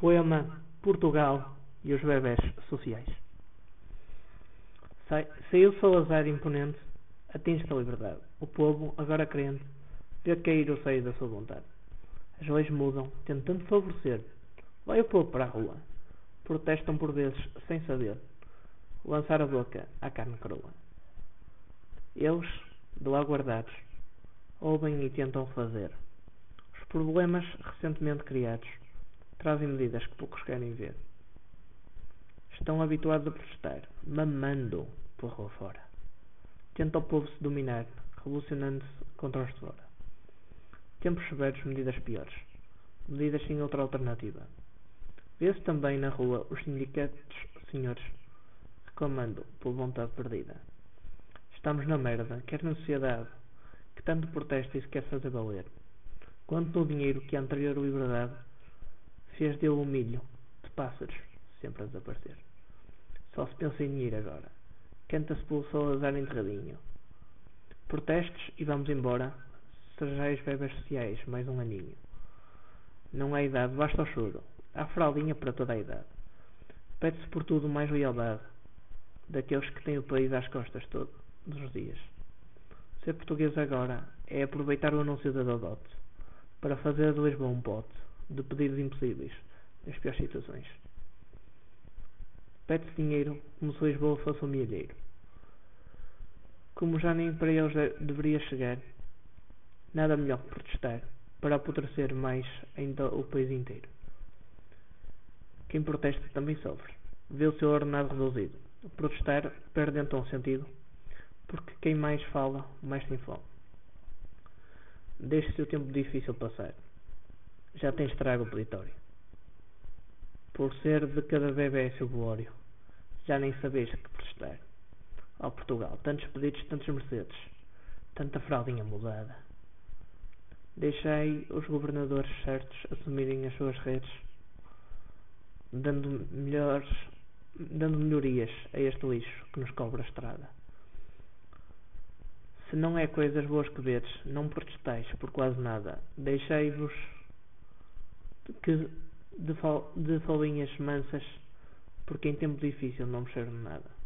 Poema Portugal e os bebés sociais. Sai, saiu Salazar imponente, atinge a liberdade. O povo, agora crente, vê cair o seio da sua vontade. As leis mudam, tentando favorecer. Vai o povo para a rua. Protestam por vezes, sem saber, lançar a boca à carne crua. Eles, de lá guardados, ouvem e tentam fazer. Os problemas recentemente criados trazem medidas que poucos querem ver. Estão habituados a protestar, mamando por rua fora. Tenta o povo se dominar, revolucionando-se contra os de fora. Tempos severos, medidas piores. Medidas sem outra alternativa. Vê-se também na rua os sindicatos senhores reclamando por vontade perdida. Estamos na merda, quer na sociedade, que tanto protesta e se quer fazer valer. Quanto no dinheiro que a anterior liberdade fez dele um milho de pássaros, sempre a desaparecer. Só se pensa em dinheiro agora. Canta-se pelo Salazar enterradinho. Protestos e vamos embora. Serjais bebés sociais, mais um aninho. Não há idade, basta o choro. Há fraldinha para toda a idade. Pede-se por tudo mais lealdade daqueles que têm o país às costas todos os dias. Ser português agora é aproveitar o anúncio da Dodote para fazer de Lisboa um pote de pedidos impossíveis nas piores situações. Pede-se dinheiro como se Lisboa fosse um milheiro. Como já nem para eles deveria chegar, nada melhor que protestar para apodrecer mais ainda o país inteiro. Quem protesta também sofre. Vê o seu ordenado reduzido. Protestar perde então sentido, porque quem mais fala, mais tem fome. Deixe seu tempo difícil passar já tem estrago peditório. Por ser de cada bebê seu glório, já nem sabeis que prestar. Ó oh, Portugal, tantos pedidos, tantos mercedes, tanta fraldinha mudada. Deixai os governadores certos assumirem as suas redes, dando melhores, dando melhorias a este lixo que nos cobra a estrada. Se não é coisas boas que vedes, não protestais por quase nada. Deixai-vos que de, de folhinhas mansas, porque em tempo difícil não me serve nada.